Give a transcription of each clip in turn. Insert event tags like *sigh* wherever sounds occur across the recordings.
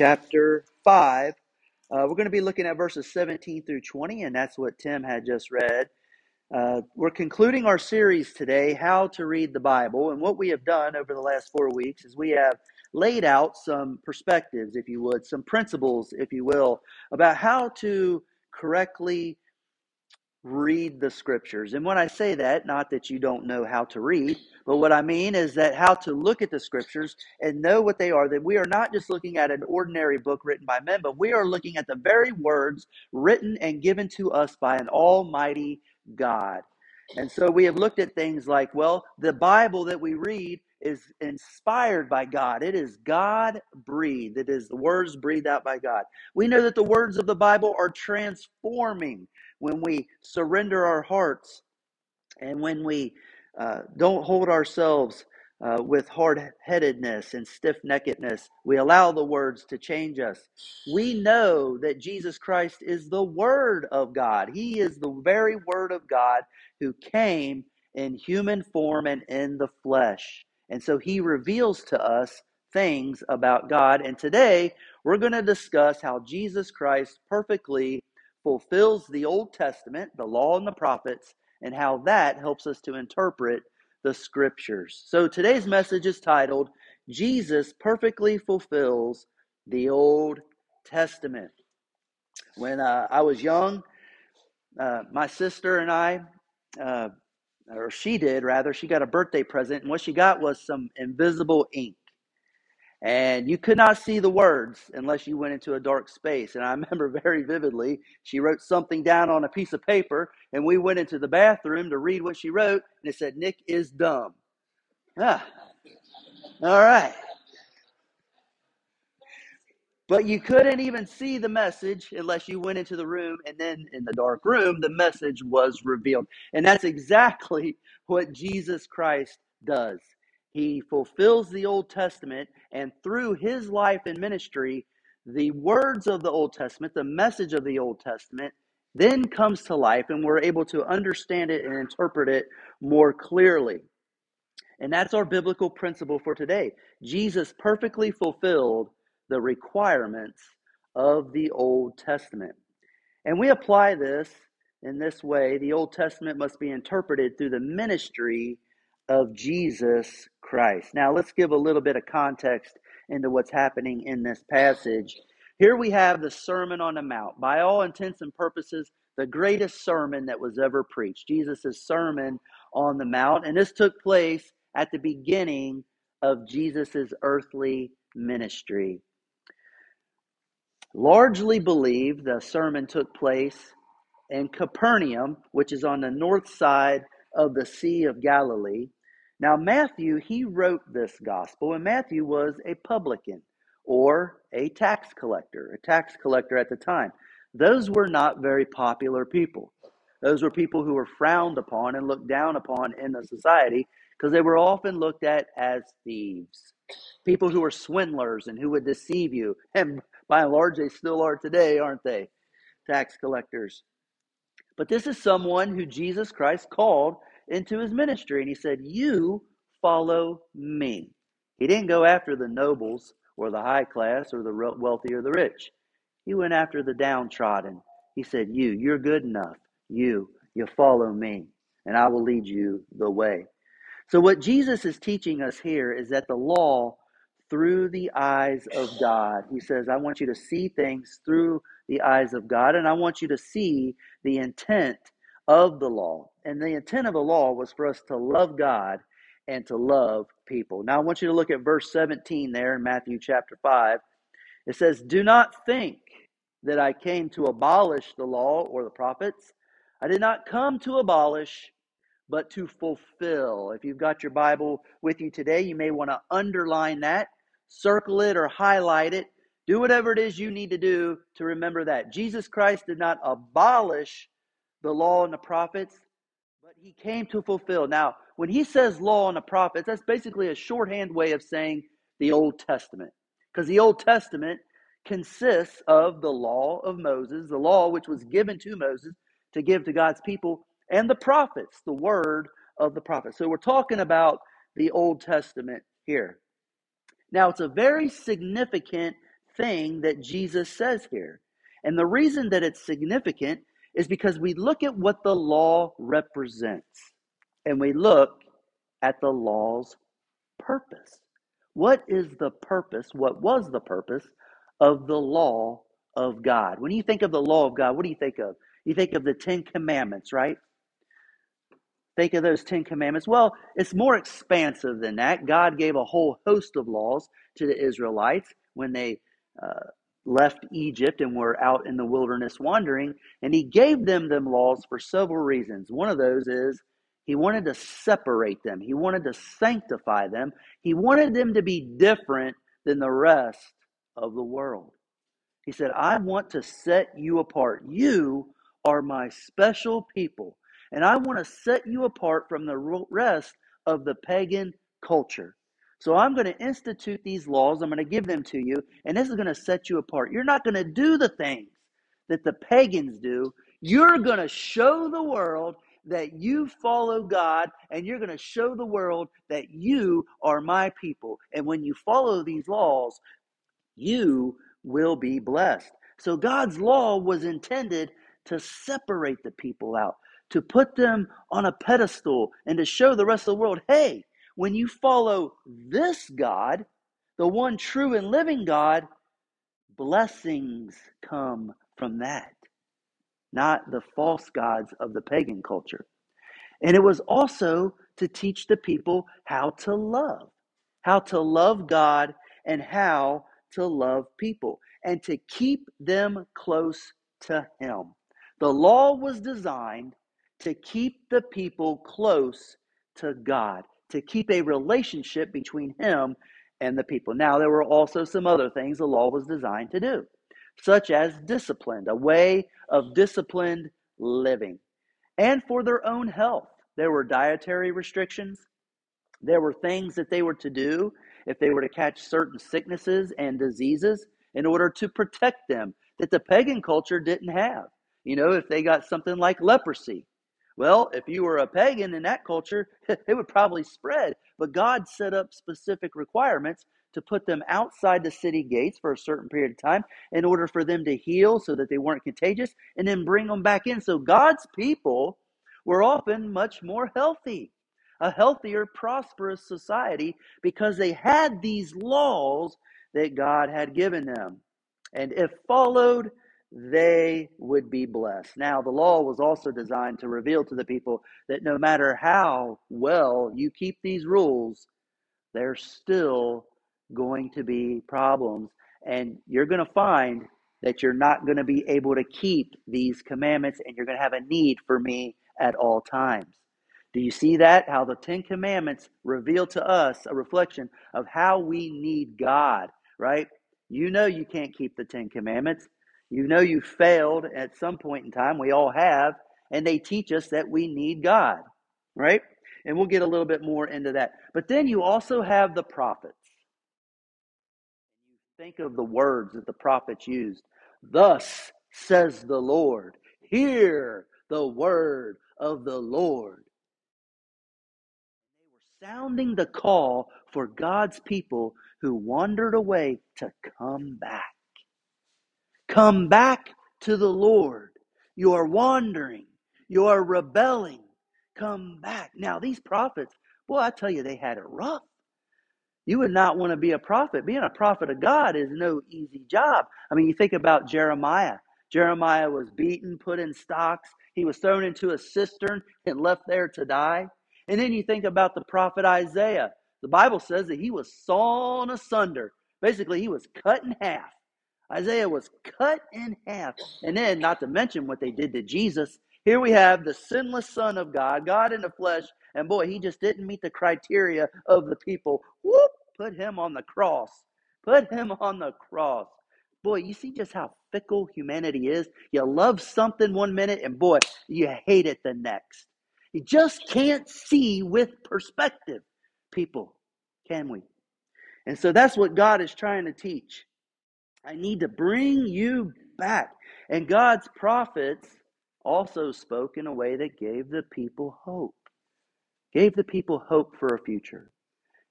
chapter 5. Uh, we're going to be looking at verses 17 through 20, and that's what Tim had just read. Uh, we're concluding our series today, How to Read the Bible. And what we have done over the last four weeks is we have laid out some perspectives, if you would, some principles, if you will, about how to correctly read the scriptures. And when I say that, not that you don't know how to read, but what I mean is that how to look at the scriptures and know what they are, that we are not just looking at an ordinary book written by men, but we are looking at the very words written and given to us by an almighty God. And so we have looked at things like, well, the Bible that we read is inspired by God. It is God breathed. It is the words breathed out by God. We know that the words of the Bible are transforming when we surrender our hearts and when we uh, don't hold ourselves uh, with hard headedness and stiff neckedness, we allow the words to change us. We know that Jesus Christ is the Word of God. He is the very Word of God who came in human form and in the flesh. And so he reveals to us things about God. And today we're going to discuss how Jesus Christ perfectly fulfills the Old Testament, the law and the prophets, and how that helps us to interpret the scriptures. So today's message is titled Jesus Perfectly Fulfills the Old Testament. When uh, I was young, uh, my sister and I, uh, or she did rather, she got a birthday present, and what she got was some invisible ink and you could not see the words unless you went into a dark space. And I *laughs* remember very vividly, she wrote something down on a piece of paper, and we went into the bathroom to read what she wrote, and it said, Nick is dumb. Ah, all right. But you couldn't even see the message unless you went into the room, and then in the dark room, the message was revealed. And that's exactly *laughs* what Jesus Christ does. He fulfills the Old Testament, and through his life and ministry, the words of the Old Testament, the message of the Old Testament, then comes to life, and we're able to understand it and interpret it more clearly. And that's our biblical principle for today. Jesus perfectly fulfilled the requirements of the Old Testament. And we apply this in this way the Old Testament must be interpreted through the ministry of Jesus Christ. Now, let's give a little bit of context into what's happening in this passage. Here we have the Sermon on the Mount. By all intents and purposes, the greatest sermon that was ever preached. Jesus' Sermon on the Mount. And this took place at the beginning of Jesus' earthly ministry. Largely believed the sermon took place in Capernaum, which is on the north side of the Sea of Galilee. Now, Matthew, he wrote this gospel, and Matthew was a publican or a tax collector, a tax collector at the time. Those were not very popular people. Those were people who were frowned upon and looked down upon in the society because they were often looked at as thieves, people who were swindlers and who would deceive you. *laughs* And by and large, they still are today, aren't they? Tax collectors. But this is someone who Jesus Christ called into his ministry. And he said, You follow me. He didn't go after the nobles or the high class or the wealthy or the rich. He went after the downtrodden. He said, You, you're good enough. You, you follow me, and I will lead you the way. So, what Jesus is teaching us here is that the law, through the eyes of God, he says, I want you to see things through the eyes of God, and I want you to see the intent of the law. And the intent of the law was for us to love God and to love people. Now, I want you to look at verse 17 there in Matthew chapter 5. It says, Do not think that I came to abolish the law or the prophets. I did not come to abolish, but to fulfill. If you've got your Bible with you today, you may want to underline that, circle it, or highlight it. Do whatever it is you need to do to remember that. Jesus Christ did not abolish the law and the prophets, but he came to fulfill. Now, when he says law and the prophets, that's basically a shorthand way of saying the Old Testament. Because the Old Testament consists of the law of Moses, the law which was given to Moses to give to God's people, and the prophets, the word of the prophets. So we're talking about the Old Testament here. Now, it's a very significant thing that Jesus says here. And the reason that it's significant is because we look at what the law represents and we look at the law's purpose. What is the purpose? What was the purpose of the law of God? When you think of the law of God, what do you think of? You think of the Ten Commandments, right? Think of those Ten Commandments. Well, it's more expansive than that. God gave a whole host of laws to the Israelites when they uh, left Egypt and were out in the wilderness wandering, and He gave them them laws for several reasons. One of those is He wanted to separate them. He wanted to sanctify them. He wanted them to be different than the rest of the world. He said, I want to set you apart. You are my special people, and I want to set you apart from the rest of the pagan culture. So I'm going to institute these laws. I'm going to give them to you, and this is going to set you apart. You're not going to do the things that the pagans do. You're going to show the world that you follow God, and you're going to show the world that you are my people. And when you follow these laws, you will be blessed. So God's law was intended to separate the people out, to put them on a pedestal, and to show the rest of the world hey, when you follow this God, the one true and living God, blessings come from that, not the false gods of the pagan culture. And it was also to teach the people how to love, how to love God and how to love people and to keep them close to Him. The law was designed to keep the people close to God, to keep a relationship between Him and the people. Now, there were also some other things the law was designed to do, such as discipline, a way of disciplined living, and for their own health. There were dietary restrictions, there were things that they were to do if they were to catch certain sicknesses and diseases in order to protect them that the pagan culture didn't have. You know, if they got something like leprosy, well, if you were a pagan in that culture, *laughs* it would probably spread. But God set up specific requirements to put them outside the city gates for a certain period of time in order for them to heal so that they weren't contagious and then bring them back in. So God's people were often much more healthy a healthier, prosperous society because they had these laws that God had given them. And if followed, they would be blessed. Now, the law was also designed to reveal to the people that no matter how well you keep these rules, there's still going to be problems. And you're going to find that you're not going to be able to keep these commandments and you're going to have a need for me at all times. Do you see that? How the Ten Commandments reveal to us a reflection of how we need God, right? You know you can't keep the Ten Commandments. You know you failed at some point in time. We all have. And they teach us that we need God, right? And we'll get a little bit more into that. But then you also have the prophets. Think of the words that the prophets used. Thus says the Lord. Hear the word of the Lord They were sounding the call for God's people who wandered away to come back. Come back to the Lord. You are wandering. You are rebelling. Come back. Now, these prophets, boy, I tell you, they had it rough. You would not want to be a prophet. Being a prophet of God is no easy job. I mean, you think about Jeremiah. Jeremiah was beaten, put in stocks. He was thrown into a cistern and left there to die. And then you think about the prophet Isaiah. The Bible says that he was sawn asunder. Basically, he was cut in half. Isaiah was cut in half. And then, not to mention what they did to Jesus, here we have the sinless Son of God, God in the flesh, and boy, he just didn't meet the criteria of the people. Whoop! Put him on the cross. Put him on the cross. Boy, you see just how fickle humanity is? You love something one minute, and boy, you hate it the next. You just can't see with perspective, people, can we? And so that's what God is trying to teach. I need to bring you back. And God's prophets also spoke in a way that gave the people hope, gave the people hope for a future.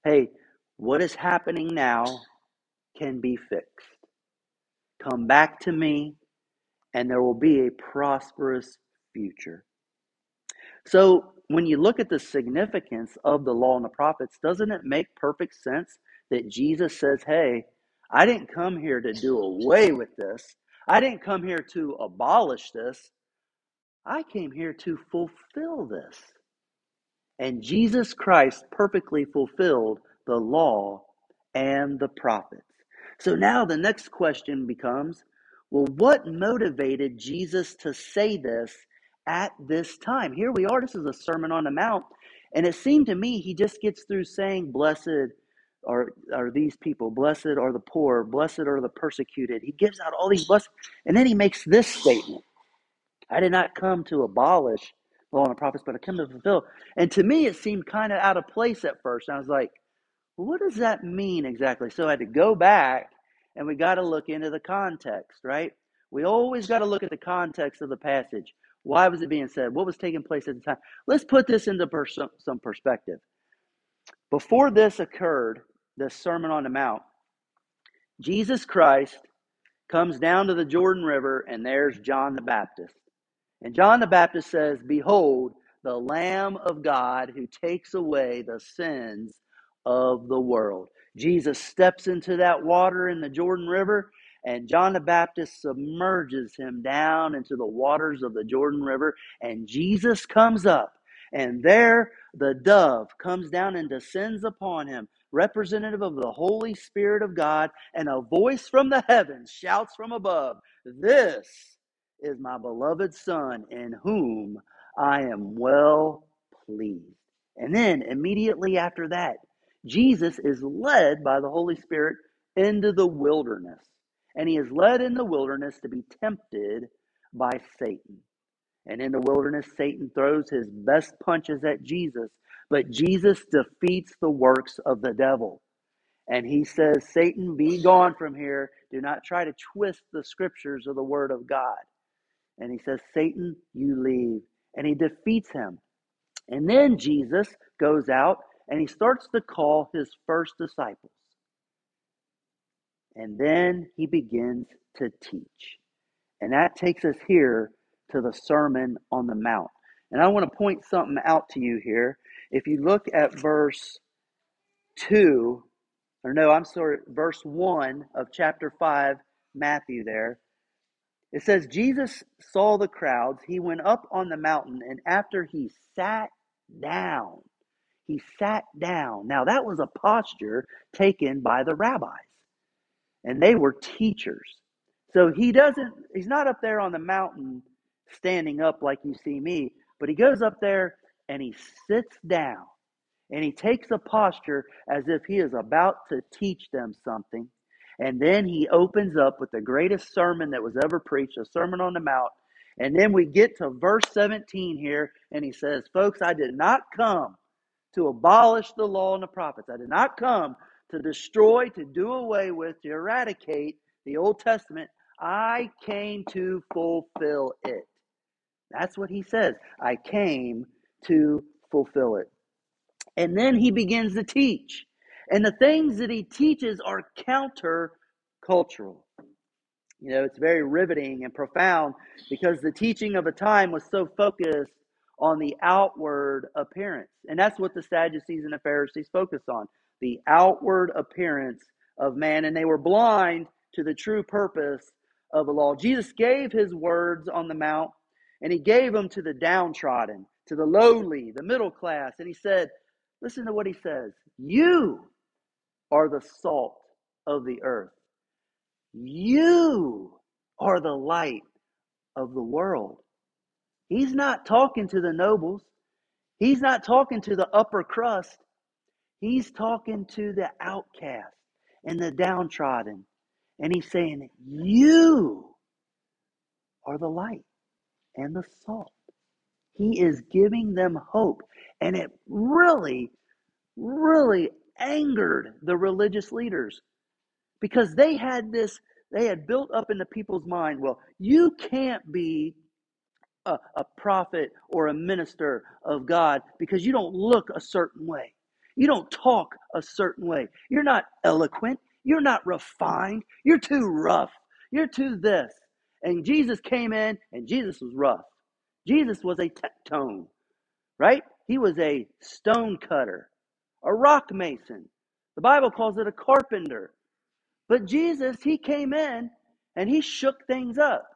Hey, what is happening now can be fixed. Come back to me, and there will be a prosperous future. So, when you look at the significance of the law and the prophets, doesn't it make perfect sense that Jesus says, Hey, I didn't come here to do away with this. I didn't come here to abolish this. I came here to fulfill this. And Jesus Christ perfectly fulfilled the law and the prophets. So now the next question becomes well, what motivated Jesus to say this at this time? Here we are. This is a Sermon on the Mount. And it seemed to me he just gets through saying, Blessed are, are these people, blessed are the poor, blessed are the persecuted. He gives out all these blessings. And then he makes this statement I did not come to abolish the law and the prophets, but I come to fulfill. And to me, it seemed kind of out of place at first. I was like, well, what does that mean exactly? So I had to go back and we got to look into the context, right? We always got to look at the context of the passage. Why was it being said? What was taking place at the time? Let's put this into pers- some perspective. Before this occurred, this Sermon on the Mount, Jesus Christ comes down to the Jordan River, and there's John the Baptist. And John the Baptist says, Behold, the Lamb of God who takes away the sins of the world. Jesus steps into that water in the Jordan River, and John the Baptist submerges him down into the waters of the Jordan River, and Jesus comes up, and there the dove comes down and descends upon him, representative of the Holy Spirit of God, and a voice from the heavens shouts from above, This is my beloved Son, in whom I am well pleased. And then immediately after that, Jesus is led by the Holy Spirit into the wilderness. And he is led in the wilderness to be tempted by Satan. And in the wilderness, Satan throws his best punches at Jesus, but Jesus defeats the works of the devil. And he says, Satan, be gone from here. Do not try to twist the scriptures of the word of God. And he says, Satan, you leave. And he defeats him. And then Jesus goes out and he starts to call his first disciples. And then he begins to teach. And that takes us here to the Sermon on the Mount. And I want to point something out to you here. If you look at verse 2, or no, I'm sorry, verse 1 of chapter 5, Matthew there, it says, Jesus saw the crowds. He went up on the mountain, and after he sat down, he sat down. Now, that was a posture taken by the rabbis, and they were teachers. So he doesn't, he's not up there on the mountain standing up like you see me, but he goes up there and he sits down and he takes a posture as if he is about to teach them something. And then he opens up with the greatest sermon that was ever preached, a Sermon on the Mount. And then we get to verse 17 here, and he says, Folks, I did not come to abolish the law and the prophets. I did not come to destroy, to do away with, to eradicate the Old Testament. I came to fulfill it. That's what he says. I came to fulfill it. And then he begins to teach. And the things that he teaches are counter cultural. You know, it's very riveting and profound because the teaching of a time was so focused on the outward appearance. And that's what the Sadducees and the Pharisees focused on the outward appearance of man. And they were blind to the true purpose of the law. Jesus gave his words on the Mount, and he gave them to the downtrodden, to the lowly, the middle class. And he said, Listen to what he says You are the salt of the earth. You are the light of the world. He's not talking to the nobles. He's not talking to the upper crust. He's talking to the outcast and the downtrodden. And he's saying, You are the light and the salt. He is giving them hope. And it really, really angered the religious leaders because they had this, they had built up in the people's mind, well, you can't be a, a prophet or a minister of God because you don't look a certain way. You don't talk a certain way. You're not eloquent. You're not refined. You're too rough. You're too this. And Jesus came in, and Jesus was rough. Jesus was a tekton, right? He was a stone cutter, a rock mason. The Bible calls it a carpenter. But Jesus, he came in and he shook things up.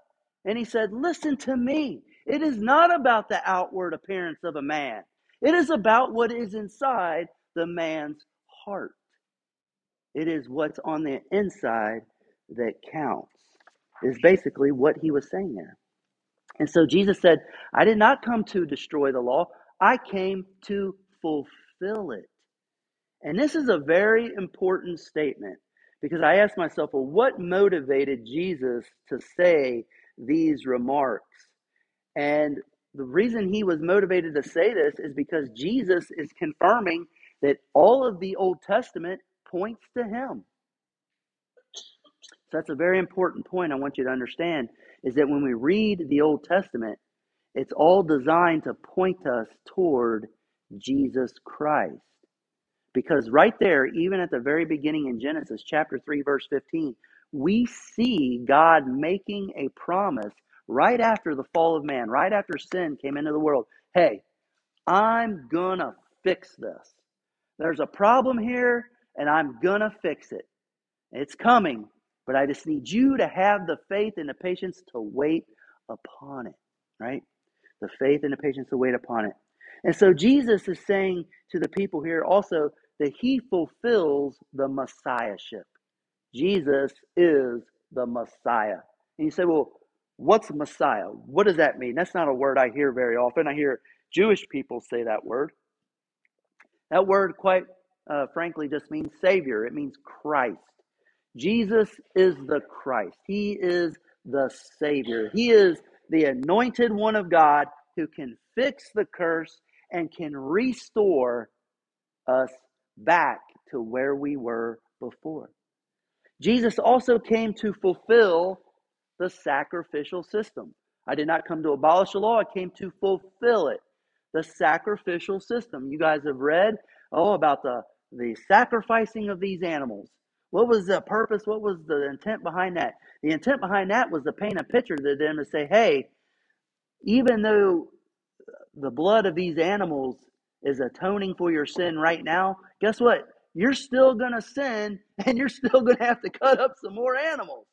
And he said, Listen to me. It is not about the outward appearance of a man, it is about what is inside the man's heart. It is what's on the inside that counts, is basically what he was saying there. And so Jesus said, I did not come to destroy the law, I came to fulfill it. And this is a very important statement because I asked myself, well, what motivated Jesus to say these remarks? And the reason he was motivated to say this is because Jesus is confirming that all of the Old Testament points to him. So that's a very important point I want you to understand is that when we read the Old Testament, it's all designed to point us toward Jesus Christ. Because right there, even at the very beginning in Genesis chapter 3, verse 15, we see God making a promise right after the fall of man, right after sin came into the world. Hey, I'm going to fix this. There's a problem here, and I'm going to fix it. It's coming, but I just need you to have the faith and the patience to wait upon it, right? The faith and the patience to wait upon it. And so Jesus is saying to the people here also that he fulfills the messiahship. Jesus is the Messiah. And you say, well, what's Messiah? What does that mean? That's not a word I hear very often. I hear Jewish people say that word. That word, quite uh, frankly, just means Savior, it means Christ. Jesus is the Christ, He is the Savior, He is the anointed one of God who can fix the curse and can restore us back to where we were before. Jesus also came to fulfill the sacrificial system. I did not come to abolish the law, I came to fulfill it. The sacrificial system. You guys have read, oh, about the, the sacrificing of these animals. What was the purpose? What was the intent behind that? The intent behind that was to paint a picture to them to say, hey, even though the blood of these animals is atoning for your sin right now, guess what? You're still going to sin *laughs* and you're still going to have to cut up some more animals.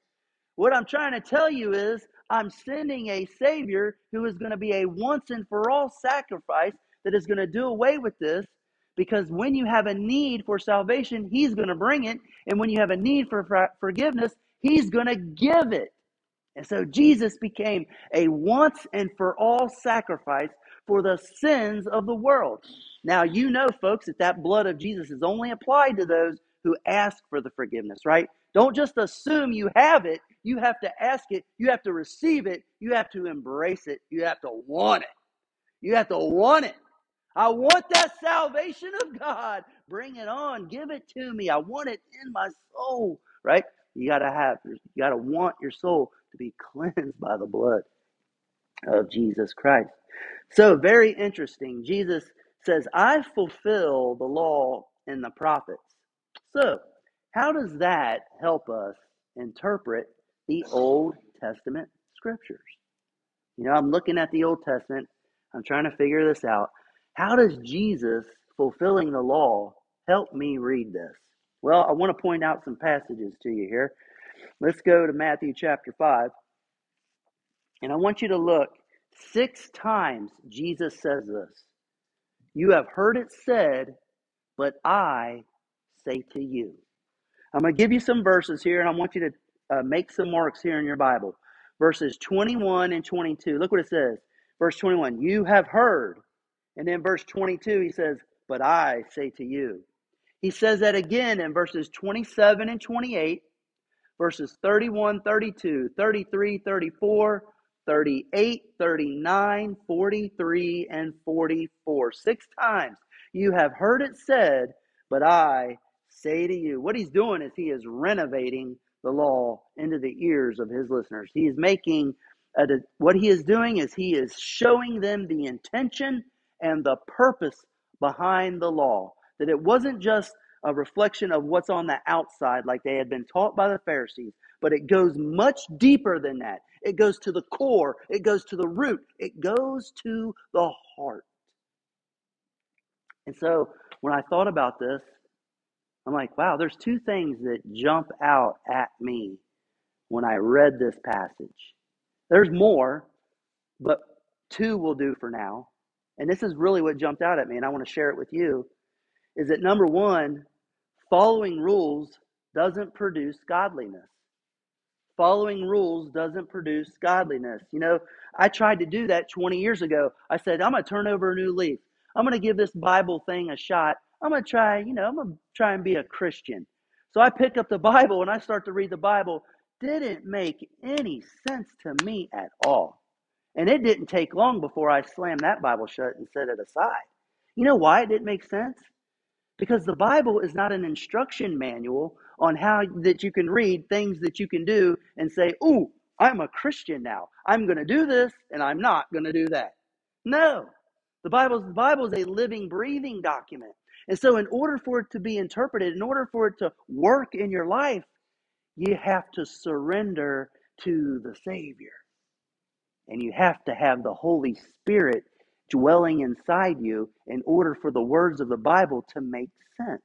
What I'm trying to tell you is, I'm sending a Savior who is going to be a once and for all sacrifice that is going to do away with this. Because when you have a need for salvation, He's going to bring it. And when you have a need for forgiveness, He's going to give it. And so Jesus became a once and for all sacrifice for the sins of the world. Now, you know, folks, that that blood of Jesus is only applied to those who ask for the forgiveness, right? Don't just assume you have it. You have to ask it. You have to receive it. You have to embrace it. You have to want it. You have to want it. I want that salvation of God. Bring it on. Give it to me. I want it in my soul, right? You got to have, you got to want your soul to be *laughs* cleansed by the blood of Jesus Christ. So, very interesting. Jesus says, I fulfill the law and the prophets. So, how does that help us interpret the Old Testament scriptures? You know, I'm looking at the Old Testament, I'm trying to figure this out. How does Jesus fulfilling the law help me read this? Well, I want to point out some passages to you here. Let's go to Matthew chapter 5. And I want you to look six times Jesus says this. You have heard it said, but I say to you. I'm going to give you some verses here, and I want you to uh, make some marks here in your Bible. Verses 21 and 22. Look what it says. Verse 21 You have heard. And then verse 22, he says, But I say to you. He says that again in verses 27 and 28, verses 31, 32, 33, 34, 38, 39, 43, and 44. Six times you have heard it said, but I say to you. What he's doing is he is renovating the law into the ears of his listeners. He is making a, what he is doing is he is showing them the intention and the purpose behind the law. That it wasn't just a reflection of what's on the outside, like they had been taught by the Pharisees, but it goes much deeper than that. It goes to the core, it goes to the root, it goes to the heart. And so when I thought about this, I'm like, wow, there's two things that jump out at me when I read this passage. There's more, but two will do for now. And this is really what jumped out at me, and I want to share it with you. Is that number one, following rules doesn't produce godliness. Following rules doesn't produce godliness. You know, I tried to do that 20 years ago. I said, I'm going to turn over a new leaf. I'm going to give this Bible thing a shot. I'm going to try, you know, I'm going to try and be a Christian. So I pick up the Bible and I start to read the Bible. Didn't make any sense to me at all. And it didn't take long before I slammed that Bible shut and set it aside. You know why it didn't make sense? Because the Bible is not an instruction manual on how that you can read things that you can do and say, "Ooh, I'm a Christian now. I'm going to do this and I'm not going to do that." No. The Bible the Bible is a living breathing document. And so in order for it to be interpreted, in order for it to work in your life, you have to surrender to the Savior. And you have to have the Holy Spirit dwelling inside you in order for the words of the Bible to make sense.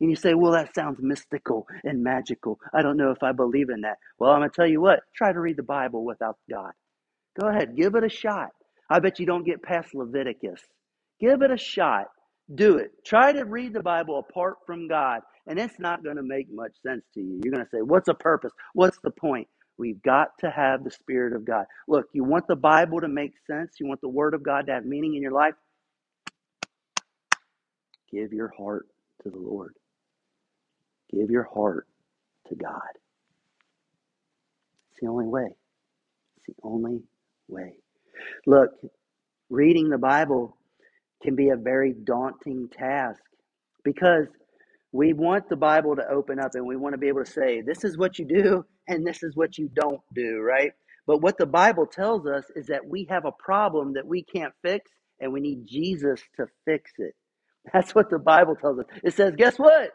And you say, well, that sounds mystical and magical. I don't know if I believe in that. Well, I'm going to tell you what try to read the Bible without God. Go ahead, give it a shot. I bet you don't get past Leviticus. Give it a shot. Do it. Try to read the Bible apart from God, and it's not going to make much sense to you. You're going to say, What's the purpose? What's the point? We've got to have the Spirit of God. Look, you want the Bible to make sense, you want the Word of God to have meaning in your life. Give your heart to the Lord, give your heart to God. It's the only way. It's the only way. Look, reading the Bible can be a very daunting task because we want the Bible to open up and we want to be able to say, this is what you do and this is what you don't do, right? But what the Bible tells us is that we have a problem that we can't fix and we need Jesus to fix it. *laughs* That's what the Bible tells us. It says, guess what,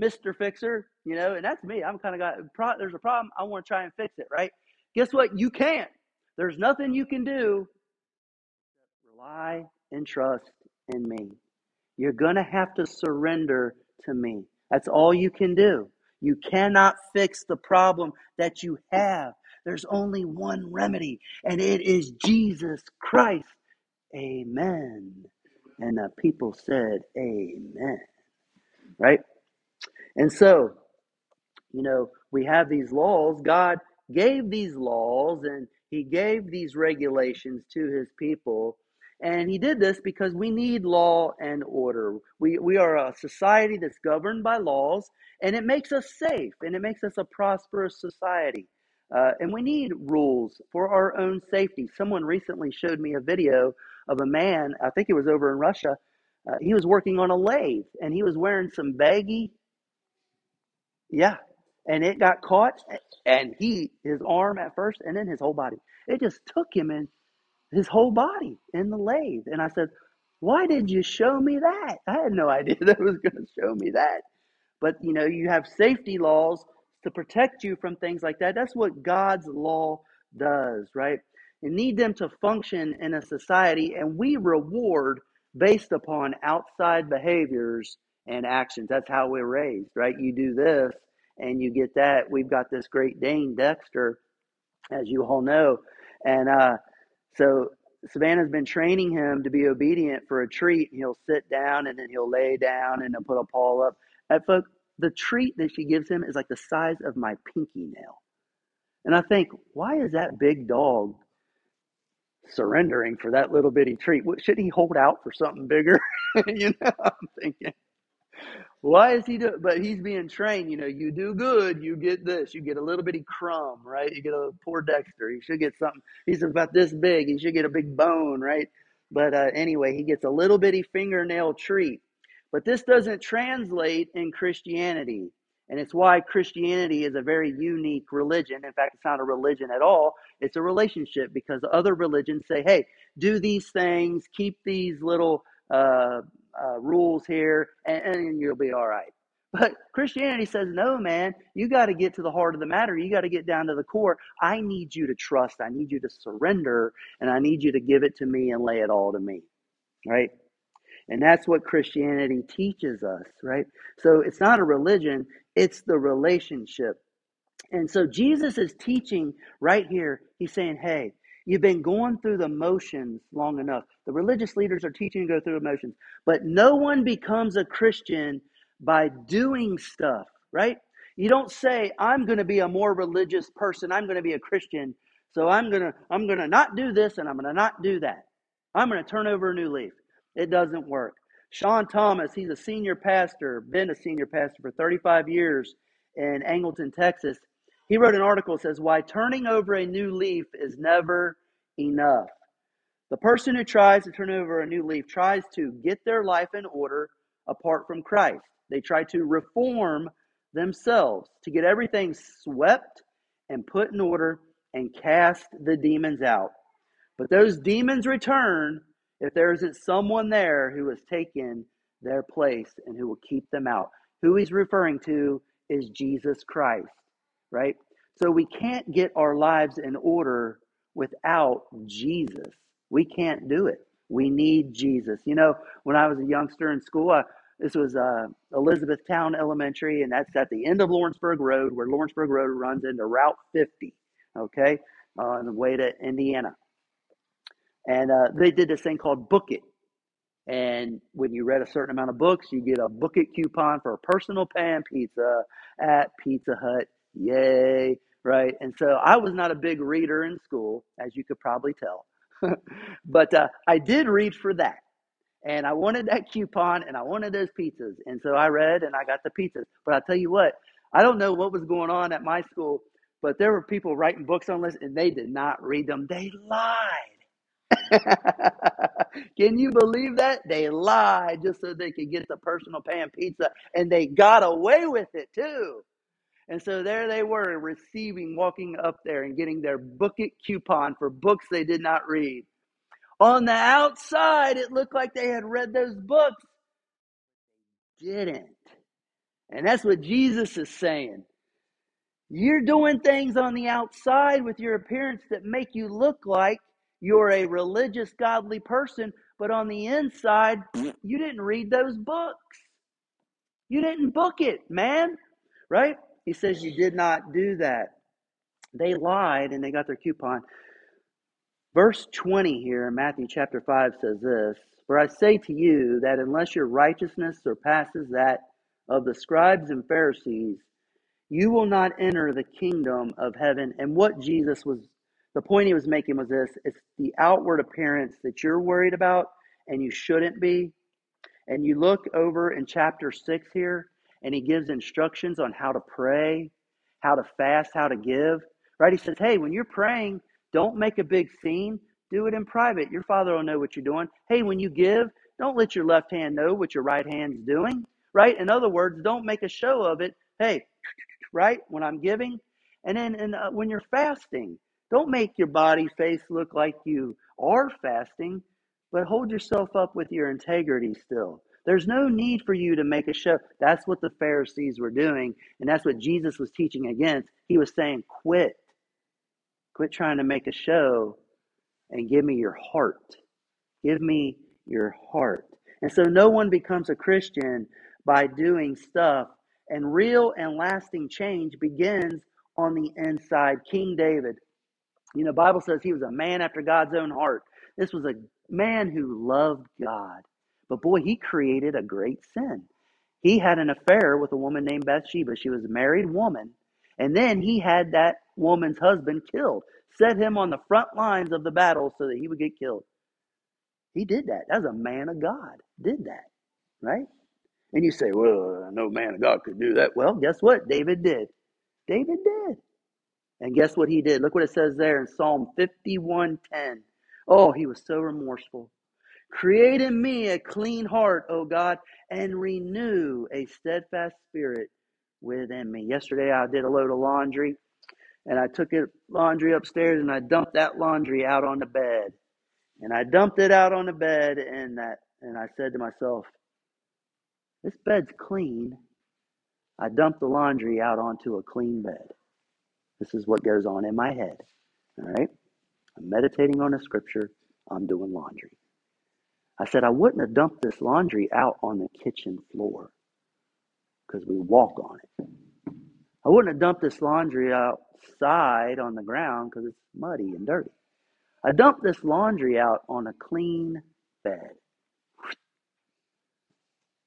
Mr. Fixer? You know, and that's me. I'm kind of got, there's a problem. I want to try and fix it, right? Guess what? You can't. There's nothing you can do. Rely and trust in me. You're going to have to surrender to me. That's all you can do. You cannot fix the problem that you have. There's only one remedy, and it is Jesus Christ. Amen. And the people said, Amen. Right? And so, you know, we have these laws. God gave these laws and He gave these regulations to His people and he did this because we need law and order. We, we are a society that's governed by laws, and it makes us safe, and it makes us a prosperous society. Uh, and we need rules for our own safety. Someone recently showed me a video of a man, I think it was over in Russia. Uh, he was working on a lathe, and he was wearing some baggy, yeah, and it got caught, and he, his arm at first, and then his whole body. It just took him and his whole body in the lathe. And I said, Why did you show me that? I had no *laughs* idea that was going to show me that. But you know, you have safety laws to protect you from things like that. That's what God's law does, right? You need them to function in a society, and we reward based upon outside behaviors and actions. That's how we're raised, right? You do this and you get that. We've got this great Dane, Dexter, as you all know. And uh, so Savannah's been training him to be obedient for a treat. He'll sit down and then he'll lay down and he'll put a paw up. And folks, the treat that she gives him is like the size of my pinky nail. And I think, why is that big dog surrendering for that little bitty treat? Should he hold out for something bigger? *laughs* you know, I'm thinking. Why is he doing? But he's being trained. You know, you do good, you get this. You get a little bitty crumb, right? You get a poor Dexter. He should get something. He's about this big. He should get a big bone, right? But uh, anyway, he gets a little bitty fingernail treat. But this doesn't translate in Christianity. And it's why Christianity is a very unique religion. In fact, it's not a religion at all. It's a relationship because other religions say, hey, do these things, keep these little uh, uh, rules here, and, and, you'll be all right. But Christianity says, no, man, you got to get to the heart of the matter. You got to get down to the core. I need you to trust. I need you to surrender, and I need you to give it to me and lay it all to me. Right? And that's what Christianity teaches us, right? So it's not a religion, it's the relationship. And so Jesus is teaching right here. He's saying, hey, you've been going through the motions long enough. The religious leaders are teaching you to go through the motions, but no one becomes a Christian by doing stuff, right? You don't say, I'm going to be a more religious person. I'm going to be a Christian. So I'm going to, I'm going to not do this and I'm going to not do that. I'm going to turn over a new leaf. It doesn't work. Sean Thomas, he's a senior pastor, been a senior pastor for 35 years in Angleton, Texas. He wrote an article that says, Why turning over a new leaf is never enough. The person who tries to turn over a new leaf tries to get their life in order apart from Christ. They try to reform themselves to get everything swept and put in order and cast the demons out. But those demons return if there isn't someone there who has taken their place and who will keep them out. Who he's referring to is Jesus Christ, right? So we can't get our lives in order without Jesus. We can't do it. We need Jesus. You know, when I was a youngster in school, I, this was uh, Elizabethtown Elementary, and that's at the end of Lawrenceburg Road, where Lawrenceburg Road runs into Route 50, okay, uh, on the way to Indiana. And uh, they did this thing called Book It. And when you read a certain amount of books, you get a Book It coupon for a personal pan pizza at Pizza Hut. Yay, right? And so I was not a big reader in school, as you could probably tell. *laughs* but uh, I did read for that and I wanted that coupon and I wanted those pizzas. And so I read and I got the pizzas. But I'll tell you what, I don't know what was going on at my school, but there were people writing books on this and they did not read them. They lied. *laughs* Can you believe that? They lied just so they could get the personal pan pizza and they got away with it too. And so there they were receiving, walking up there and getting their book it coupon for books they did not read. On the outside, it looked like they had read those books. Didn't. And that's what Jesus is saying. You're doing things on the outside with your appearance that make you look like you're a religious, godly person, but on the inside, you didn't read those books. You didn't book it, man. Right? He says you did not do that. They lied and they got their coupon. Verse 20 here in Matthew chapter 5 says this For I say to you that unless your righteousness surpasses that of the scribes and Pharisees, you will not enter the kingdom of heaven. And what Jesus was, the point he was making was this it's the outward appearance that you're worried about and you shouldn't be. And you look over in chapter 6 here, and he gives instructions on how to pray, how to fast, how to give. Right? He says, hey, when you're praying, don't make a big scene. Do it in private. Your father will know what you're doing. Hey, when you give, don't let your left hand know what your right hand's doing. Right? In other words, don't make a show of it. Hey, right? When I'm giving. And then and, uh, when you're fasting, don't make your body face look like you are fasting, but hold yourself up with your integrity still. There's no need for you to make a show. That's what the Pharisees were doing, and that's what Jesus was teaching against. He was saying, quit. Quit trying to make a show and give me your heart. Give me your heart. And so no one becomes a Christian by doing stuff. And real and lasting change begins on the inside. King David, you know, Bible says he was a man after God's own heart. This was a man who loved God. But boy, he created a great sin. He had an affair with a woman named Bathsheba. She was a married woman and then he had that woman's husband killed, set him on the front lines of the battle so that he would get killed. He did that. That was a man of God, did that, right? And you say, well, no man of God could do that. Well, guess what? David did. David did. And guess what he did? Look what it says there in Psalm 51:10. Oh, he was so remorseful. Create in me a clean heart, O God, and renew a steadfast spirit within me. Yesterday I did a load of laundry and I took it laundry upstairs and I dumped that laundry out on the bed. And I dumped it out on the bed and that and I said to myself, This bed's clean, I dumped the laundry out onto a clean bed. This is what goes on in my head. All right? I'm meditating on a scripture. I'm doing laundry. I said, I wouldn't have dumped this laundry out on the kitchen floor because we walk on it. I wouldn't have dumped this laundry outside on the ground because it's muddy and dirty. I dumped this laundry out on a clean bed.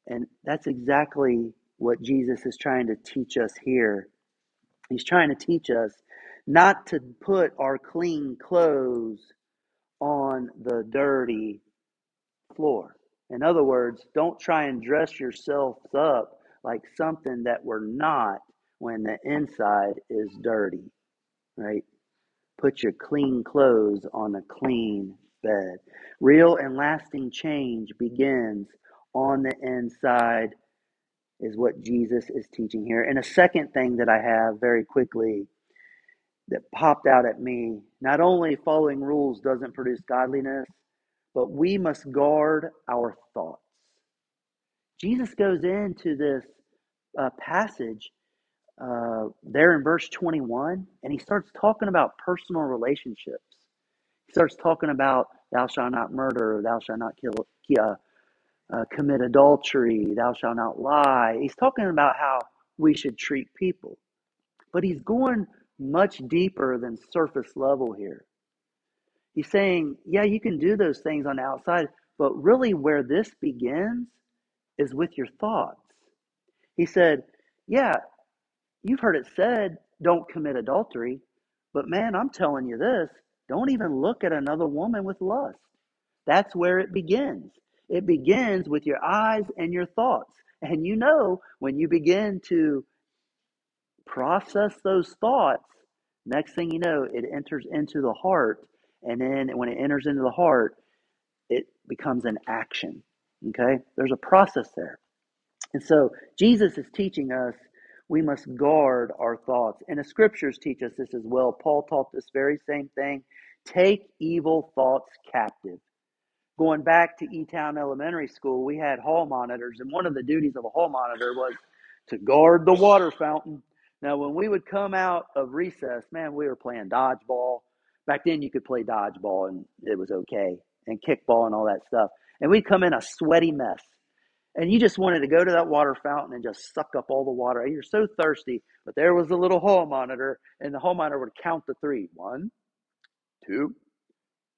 And that's exactly what Jesus is trying to teach us here. He's trying to teach us not to put our clean clothes on the dirty floor. In other words, don't try and dress yourselves up like something that we're not when the inside is dirty, right? Put your clean clothes on a clean bed. Real and lasting change begins on the inside, is what Jesus is teaching here. And a second thing that I have very quickly that popped out at me not only following rules doesn't produce godliness, but we must guard our thoughts. Jesus goes into this uh, passage uh, there in verse 21, and he starts talking about personal relationships. He starts talking about thou shalt not murder, thou shalt not kill, uh, uh, commit adultery, thou shalt not lie. He's talking about how we should treat people. But he's going much deeper than surface level here. He's saying, yeah, you can do those things on the outside, but really where this begins is with your thoughts. He said, yeah, you've heard it said, don't commit adultery, but man, I'm telling you this, don't even look at another woman with lust. That's where it begins. It begins with your eyes and your thoughts. And you know, when you begin to process those thoughts, next thing you know, it enters into the heart. And then when it enters into the heart, it becomes an action. Okay? There's a process there. And so Jesus is teaching us we must guard our thoughts. And the scriptures teach us this as well. Paul taught this very same thing. Take evil thoughts captive going back to E Town Elementary School, we had hall monitors, and one of the duties of a hall monitor was to guard the water fountain. Now, when we would come out of recess, man, we were playing dodgeball. Back then, you could play dodgeball and it was okay, and kickball and all that stuff. And we'd come in a sweaty mess. And you just wanted to go to that water fountain and just suck up all the water. You're so thirsty, but there was a little hall monitor, and the hall monitor would count the three: one, two,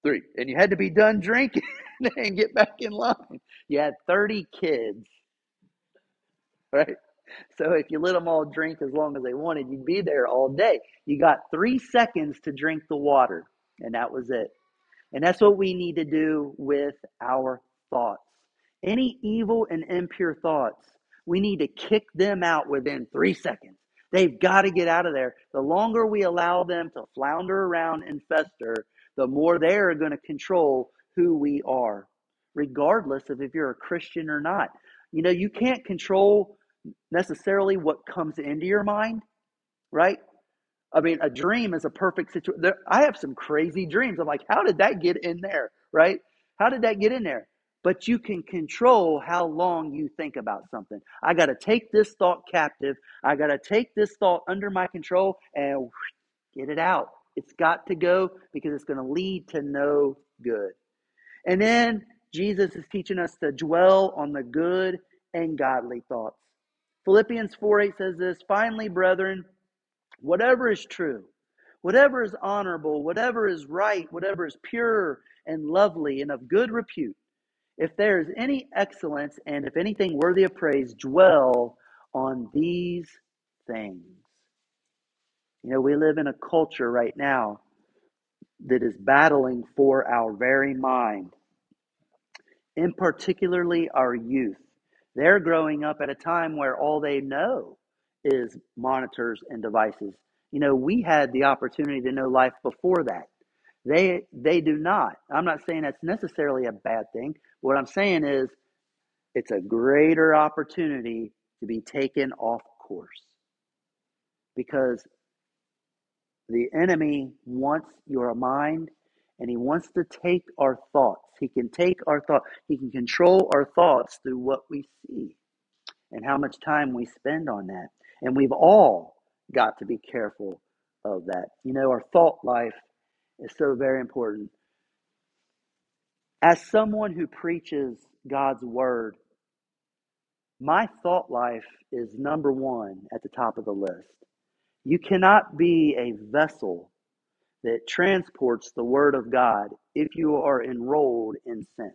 three. And you had to be done drinking *laughs* and get back in line. You had 30 kids, right? So if you let them all drink as long as they wanted, you'd be there all day. You got three seconds to drink the water, and that was it. And that's what we need to do with our thoughts. Any evil and impure thoughts, we need to kick them out within three seconds. They've got to get out of there. The longer we allow them to flounder around and fester, the more they are going to control who we are, regardless of if you're a Christian or not. You know, you can't control necessarily what comes into your mind, right? I mean, a dream is a perfect situation. I have some crazy dreams. I'm like, how did that get in there, right? How did that get in there? But you can control how long you think about something. I got to take this thought captive. I got to take this thought under my control and get it out. It's got to go because it's going to lead to no good. And then Jesus is teaching us to dwell on the good and godly thoughts. Philippians 4 8 says this Finally, brethren, whatever is true, whatever is honorable, whatever is right, whatever is pure and lovely and of good repute, if there is any excellence and if anything worthy of praise, dwell on these things. You know, we live in a culture right now that is battling for our very mind, in particularly our youth. They're growing up at a time where all they know is monitors and devices. You know, we had the opportunity to know life before that. They they do not. I'm not saying that's necessarily a bad thing. What I'm saying is it's a greater opportunity to be taken off course. Because the enemy wants your mind and he wants to take our thoughts. He can take our thought. He can control our thoughts through what we see and how much time we spend on that. And we've all got to be careful of that. You know, our thought life is so very important. As someone who preaches God's word, my thought life is number one at the top of the list. You cannot be a vessel that transports the word of God if you are enrolled in sin.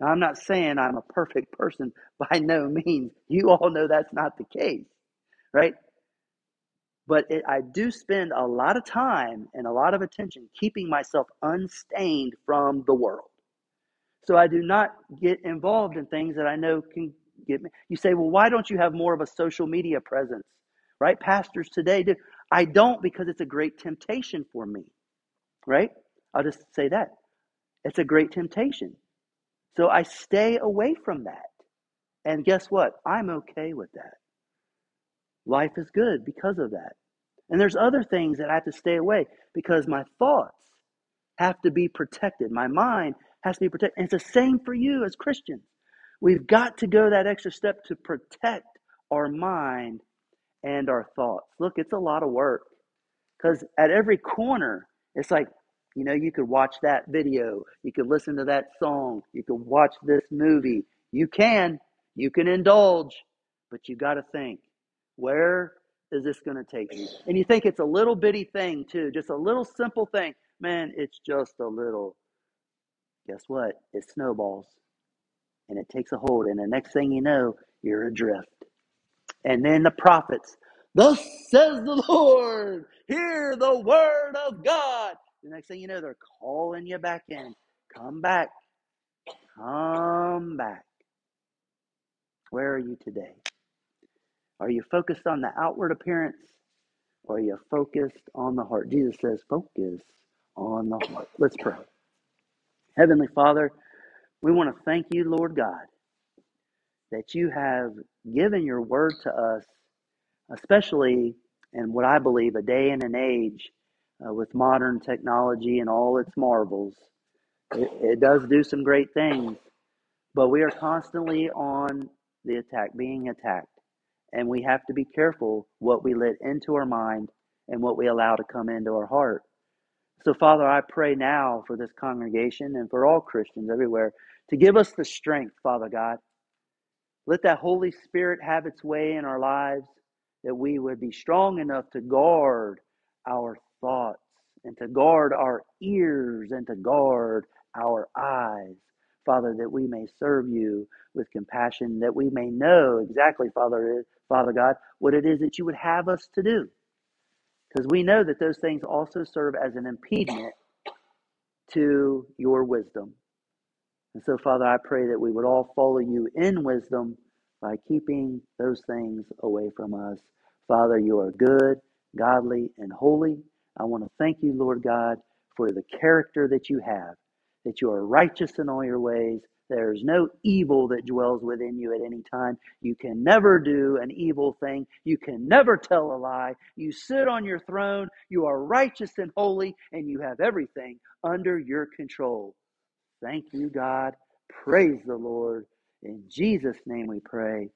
Now, I'm not saying I'm a perfect person *laughs* by no means. You all know that's not the case, right? But it, I do spend a lot of time and a lot of attention keeping myself unstained from the world. So I do not get involved in things that I know can get me. You say, well, why don't you have more of a social media presence? Right? Pastors today do. I don't because it's a great temptation for me. Right? I'll just say that. It's a great temptation. So I stay away from that. And guess what? I'm okay with that. Life is good because of that. And there's other things that I have to stay away because my thoughts have to be protected. My mind has to be protected. And it's the same for you as Christians. We've got to go that extra step to protect our mind and our thoughts. Look, it's a lot of work because at every corner, it's like, you know, you could watch that video, you could listen to that song, you could watch this movie. You can, you can indulge, but you got to think, where is this going to take you? And you think it's a little bitty thing, too, just a little simple thing. Man, it's just a little. Guess what? It snowballs and it takes a hold. And the next thing you know, you're adrift. And then the prophets, thus says the *laughs* Lord, hear the word of God. The next thing you know, they're calling you back in. Come back. Come back. Where are you today? Are you focused on the outward appearance or are you focused on the heart? Jesus says, focus on the heart. Let's pray. Heavenly Father, we want to thank you, Lord God, that you have given your word to us, especially in what I believe a day and an age uh, with modern technology and all its marvels. It, it does do some great things, but we are constantly on the attack, being attacked. And we have to be careful what we let into our mind and what we allow to come into our heart. So, Father, I pray now for this congregation and for all Christians everywhere to give us the strength, Father God. Let that Holy Spirit have its way in our lives, that we would be strong enough to guard our thoughts and to guard our ears and to guard our eyes. Father, that we may serve you with compassion, that we may know exactly, Father, Father God, what it is that you would have us to do. Because we know that those things also serve as an impediment to your wisdom. And so, Father, I pray that we would all follow you in wisdom by keeping those things away from us. Father, you are good, godly, and holy. I want to thank you, Lord God, for the character that you have, that you are righteous in all your ways. There is no evil that dwells within you at any time. You can never do an evil thing. You can never tell a lie. You sit on your throne. You are righteous and holy, and you have everything under your control. Thank you, God. Praise the Lord. In Jesus' name we pray.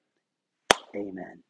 Amen.